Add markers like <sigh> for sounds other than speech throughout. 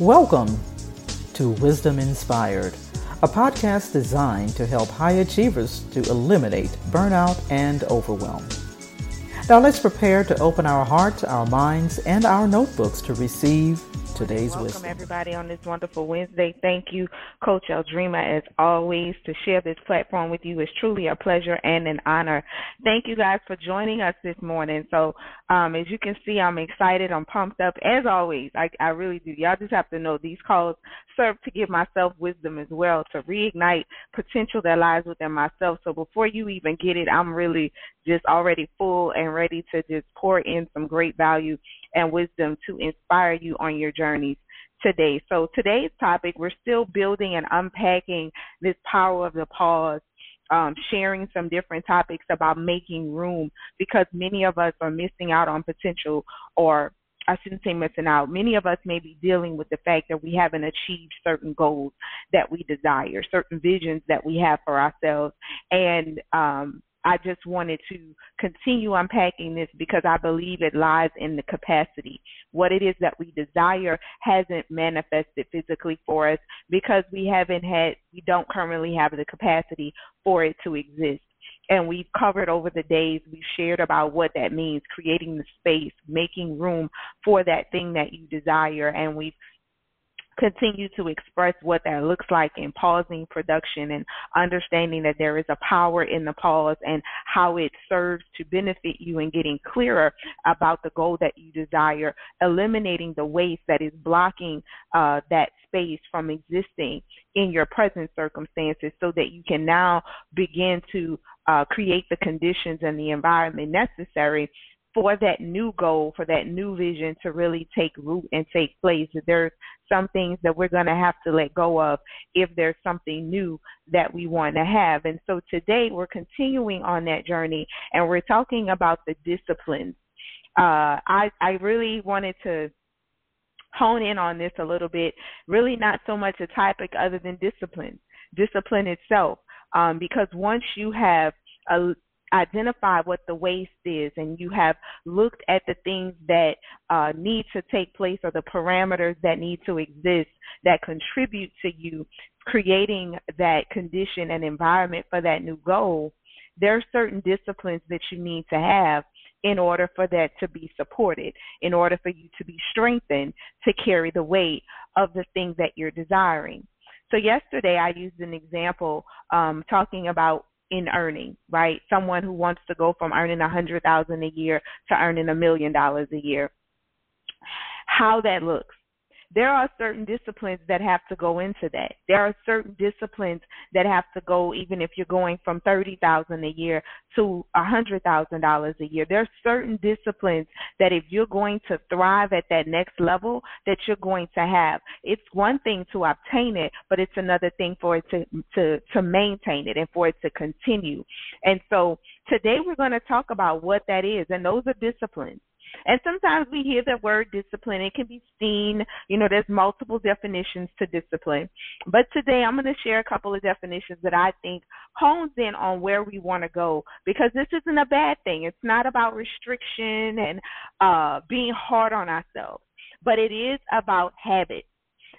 Welcome to Wisdom Inspired, a podcast designed to help high achievers to eliminate burnout and overwhelm. Now let's prepare to open our hearts, our minds, and our notebooks to receive today's Welcome wisdom. everybody on this wonderful Wednesday. Thank you, Coach Eldrima, as always, to share this platform with you. It's truly a pleasure and an honor. Thank you guys for joining us this morning. So, um, as you can see, I'm excited. I'm pumped up. As always, I, I really do. Y'all just have to know these calls serve to give myself wisdom as well, to reignite potential that lies within myself. So before you even get it, I'm really just already full and ready to just pour in some great value and wisdom to inspire you on your journeys today. So today's topic, we're still building and unpacking this power of the pause. Um, sharing some different topics about making room because many of us are missing out on potential or I shouldn't say missing out. Many of us may be dealing with the fact that we haven't achieved certain goals that we desire, certain visions that we have for ourselves. And um, I just wanted to continue unpacking this because I believe it lies in the capacity. What it is that we desire hasn't manifested physically for us because we haven't had, we don't currently have the capacity for it to exist. And we've covered over the days, we've shared about what that means, creating the space, making room for that thing that you desire. And we've continue to express what that looks like in pausing production and understanding that there is a power in the pause and how it serves to benefit you in getting clearer about the goal that you desire, eliminating the waste that is blocking uh, that space from existing in your present circumstances so that you can now begin to uh, create the conditions and the environment necessary for that new goal, for that new vision to really take root and take place. There's some things that we're going to have to let go of if there's something new that we want to have. And so today we're continuing on that journey and we're talking about the disciplines. Uh, I, I really wanted to hone in on this a little bit, really not so much a topic other than discipline, discipline itself. Um, because once you have a, identify what the waste is and you have looked at the things that uh, need to take place or the parameters that need to exist that contribute to you creating that condition and environment for that new goal, there are certain disciplines that you need to have in order for that to be supported, in order for you to be strengthened to carry the weight of the thing that you're desiring. So yesterday I used an example um, talking about in earning, right? Someone who wants to go from earning a hundred thousand a year to earning a million dollars a year. How that looks there are certain disciplines that have to go into that. There are certain disciplines that have to go even if you're going from thirty thousand a year to a hundred thousand dollars a year. There are certain disciplines that if you're going to thrive at that next level that you're going to have. It's one thing to obtain it, but it's another thing for it to to to maintain it and for it to continue. And so today we're going to talk about what that is and those are disciplines. And sometimes we hear the word discipline. It can be seen, you know, there's multiple definitions to discipline. But today I'm going to share a couple of definitions that I think hones in on where we want to go because this isn't a bad thing. It's not about restriction and uh, being hard on ourselves, but it is about habits.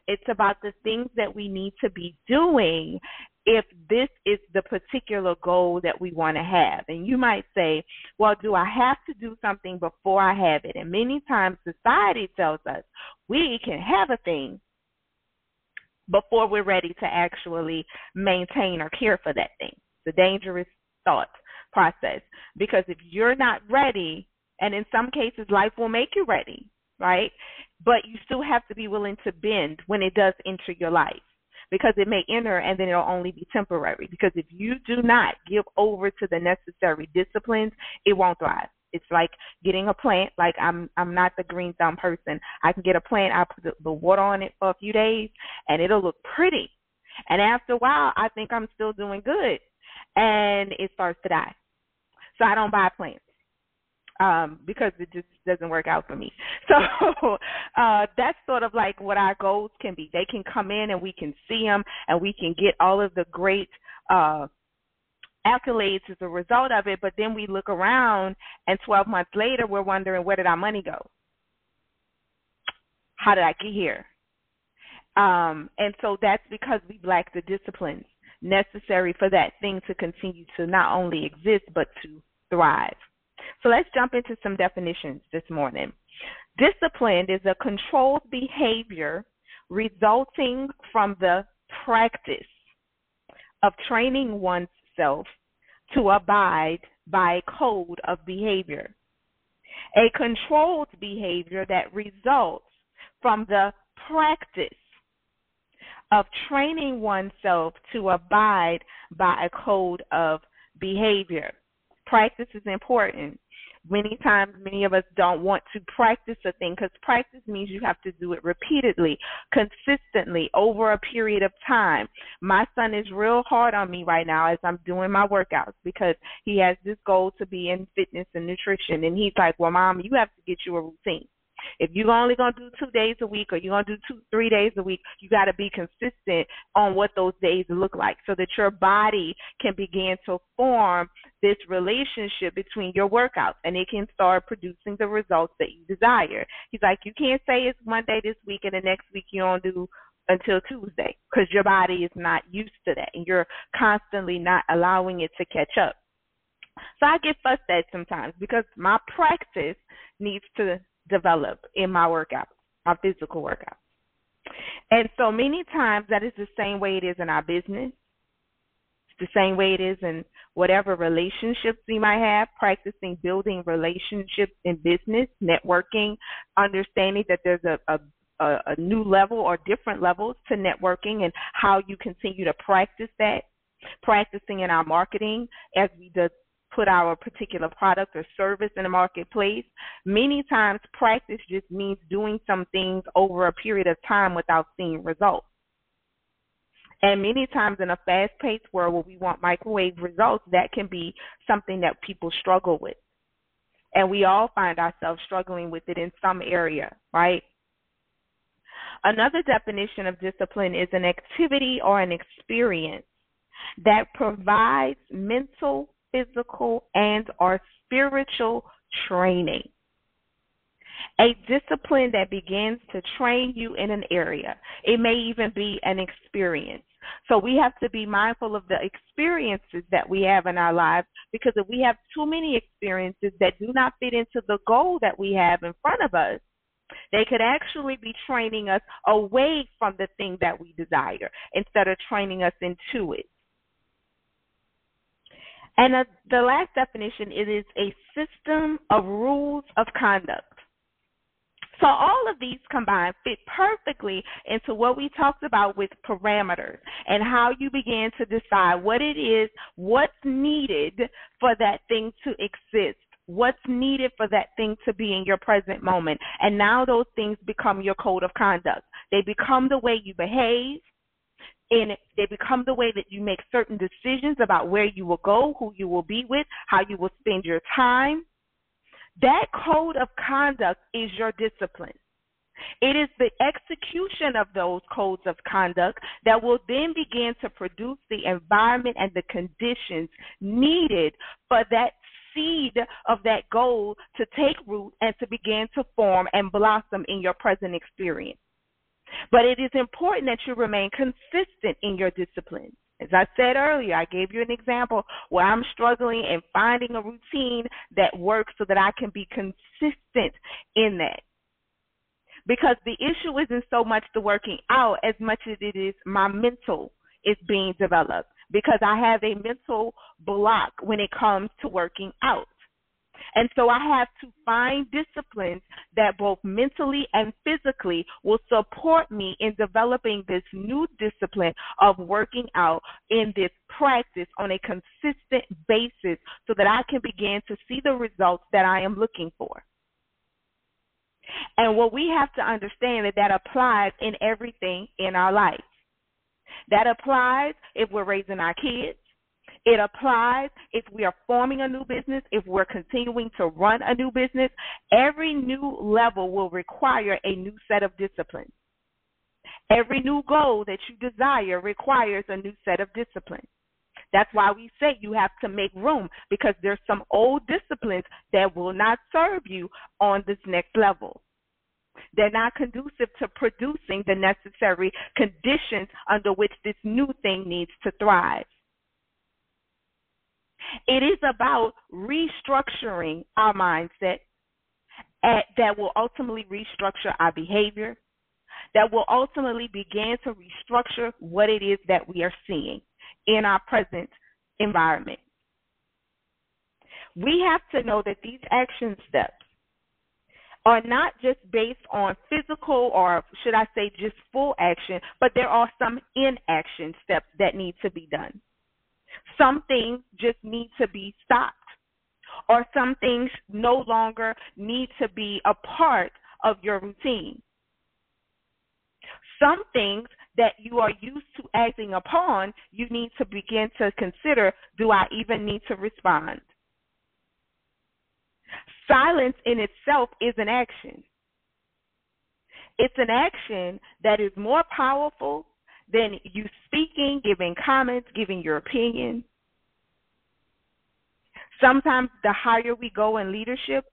It's about the things that we need to be doing if this is the particular goal that we want to have. And you might say, well, do I have to do something before I have it? And many times society tells us we can have a thing before we're ready to actually maintain or care for that thing. It's a dangerous thought process because if you're not ready, and in some cases life will make you ready, right? But you still have to be willing to bend when it does enter your life because it may enter and then it'll only be temporary. Because if you do not give over to the necessary disciplines, it won't thrive. It's like getting a plant. Like I'm, I'm not the green thumb person. I can get a plant. I put the, the water on it for a few days, and it'll look pretty. And after a while, I think I'm still doing good, and it starts to die. So I don't buy plants um, because it just doesn't work out for me. <laughs> So uh, that's sort of like what our goals can be. They can come in and we can see them and we can get all of the great uh, accolades as a result of it. But then we look around and 12 months later, we're wondering where did our money go? How did I get here? Um, and so that's because we lack the disciplines necessary for that thing to continue to not only exist but to thrive. So let's jump into some definitions this morning. Disciplined is a controlled behavior resulting from the practice of training oneself to abide by a code of behavior. A controlled behavior that results from the practice of training oneself to abide by a code of behavior. Practice is important many times many of us don't want to practice a thing because practice means you have to do it repeatedly consistently over a period of time. My son is real hard on me right now as i'm doing my workouts because he has this goal to be in fitness and nutrition and he's like well mom you have to get you a routine if you're only gonna do two days a week or you're gonna do two three days a week, you gotta be consistent on what those days look like so that your body can begin to form this relationship between your workouts and it can start producing the results that you desire. He's like, You can't say it's Monday this week and the next week you don't do until Tuesday because your body is not used to that and you're constantly not allowing it to catch up. So I get fussed at sometimes because my practice needs to develop in my workout, my physical workout. And so many times that is the same way it is in our business. It's the same way it is in whatever relationships we might have, practicing building relationships in business, networking, understanding that there's a, a a, new level or different levels to networking and how you continue to practice that practicing in our marketing as we do, put our particular product or service in the marketplace. Many times, practice just means doing some things over a period of time without seeing results. And many times in a fast paced world where we want microwave results, that can be something that people struggle with. And we all find ourselves struggling with it in some area, right? Another definition of discipline is an activity or an experience that provides mental physical and or spiritual training. A discipline that begins to train you in an area. It may even be an experience. So we have to be mindful of the experiences that we have in our lives because if we have too many experiences that do not fit into the goal that we have in front of us, they could actually be training us away from the thing that we desire instead of training us into it. And uh, the last definition it is a system of rules of conduct. So all of these combined fit perfectly into what we talked about with parameters and how you begin to decide what it is, what's needed for that thing to exist, what's needed for that thing to be in your present moment. And now those things become your code of conduct. They become the way you behave, and they become the way that you make certain decisions about where you will go, who you will be with, how you will spend your time. That code of conduct is your discipline. It is the execution of those codes of conduct that will then begin to produce the environment and the conditions needed for that seed of that goal to take root and to begin to form and blossom in your present experience. But it is important that you remain consistent in your discipline. As I said earlier, I gave you an example where I'm struggling and finding a routine that works so that I can be consistent in that. Because the issue isn't so much the working out as much as it is my mental is being developed. Because I have a mental block when it comes to working out. And so I have to find disciplines that both mentally and physically will support me in developing this new discipline of working out in this practice on a consistent basis so that I can begin to see the results that I am looking for. And what we have to understand that that applies in everything in our life. That applies if we're raising our kids. It applies if we are forming a new business, if we're continuing to run a new business. Every new level will require a new set of disciplines. Every new goal that you desire requires a new set of disciplines. That's why we say you have to make room because there's some old disciplines that will not serve you on this next level. They're not conducive to producing the necessary conditions under which this new thing needs to thrive. It is about restructuring our mindset at, that will ultimately restructure our behavior, that will ultimately begin to restructure what it is that we are seeing in our present environment. We have to know that these action steps are not just based on physical or should I say just full action, but there are some inaction steps that need to be done. Some things just need to be stopped, or some things no longer need to be a part of your routine. Some things that you are used to acting upon, you need to begin to consider do I even need to respond? Silence in itself is an action. It's an action that is more powerful than you speaking, giving comments, giving your opinion. Sometimes the higher we go in leadership,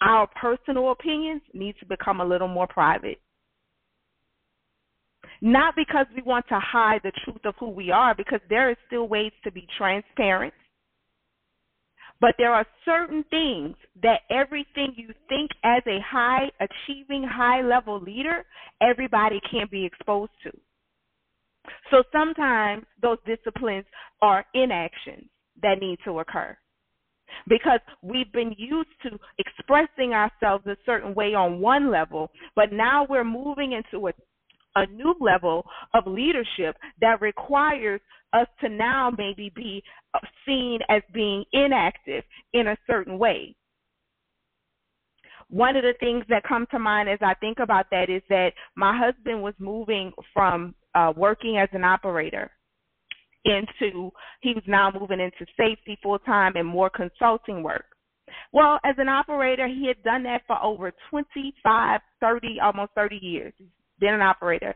our personal opinions need to become a little more private. Not because we want to hide the truth of who we are, because there are still ways to be transparent. But there are certain things that everything you think as a high achieving, high level leader, everybody can't be exposed to. So sometimes those disciplines are inactions that need to occur because we've been used to expressing ourselves a certain way on one level, but now we're moving into a, a new level of leadership that requires us to now maybe be seen as being inactive in a certain way. One of the things that come to mind as I think about that is that my husband was moving from uh, working as an operator into he was now moving into safety full time and more consulting work. Well, as an operator, he had done that for over 25, 30, almost 30 years. He's been an operator.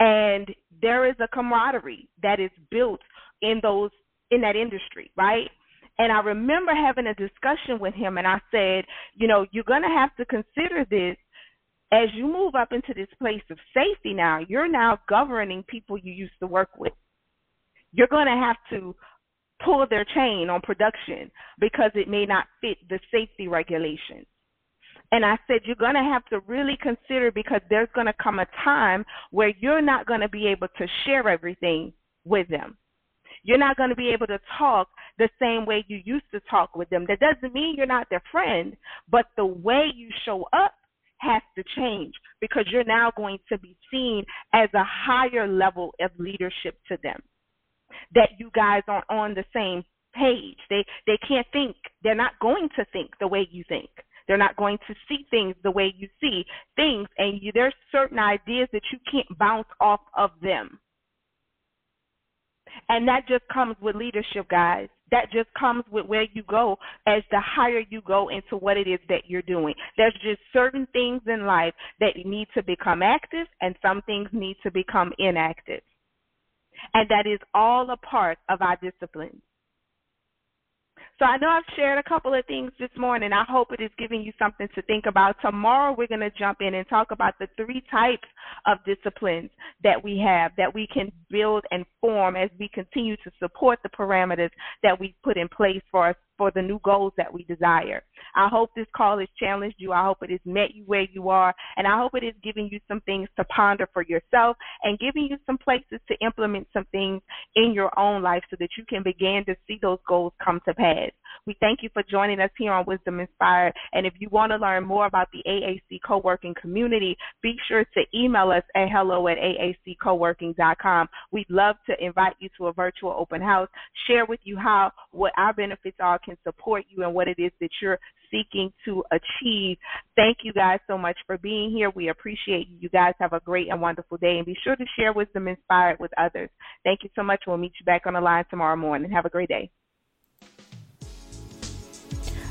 And there is a camaraderie that is built in those in that industry, right? And I remember having a discussion with him and I said, you know, you're going to have to consider this as you move up into this place of safety now, you're now governing people you used to work with. You're going to have to pull their chain on production because it may not fit the safety regulations. And I said, you're going to have to really consider because there's going to come a time where you're not going to be able to share everything with them. You're not going to be able to talk the same way you used to talk with them. That doesn't mean you're not their friend, but the way you show up has to change because you're now going to be seen as a higher level of leadership to them. That you guys aren't on the same page. They they can't think. They're not going to think the way you think. They're not going to see things the way you see things, and you, there's certain ideas that you can't bounce off of them. And that just comes with leadership, guys. That just comes with where you go as the higher you go into what it is that you're doing. There's just certain things in life that need to become active and some things need to become inactive. And that is all a part of our discipline. So I know I've shared a couple of things this morning. I hope it is giving you something to think about. Tomorrow we're going to jump in and talk about the three types of disciplines that we have that we can build and form as we continue to support the parameters that we put in place for us for the new goals that we desire. I hope this call has challenged you. I hope it has met you where you are. And I hope it is giving you some things to ponder for yourself and giving you some places to implement some things in your own life so that you can begin to see those goals come to pass. We thank you for joining us here on Wisdom Inspired. And if you want to learn more about the AAC co-working community, be sure to email us at hello at aaccoworking.com. We'd love to invite you to a virtual open house, share with you how what our benefits are can support you and what it is that you're seeking to achieve. Thank you guys so much for being here. We appreciate you. You guys have a great and wonderful day and be sure to share Wisdom Inspired with others. Thank you so much. We'll meet you back on the line tomorrow morning. Have a great day.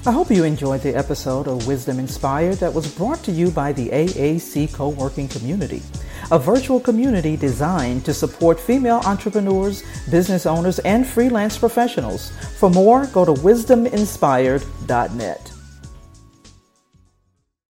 I hope you enjoyed the episode of Wisdom Inspired that was brought to you by the AAC co working community, a virtual community designed to support female entrepreneurs, business owners, and freelance professionals. For more, go to wisdominspired.net.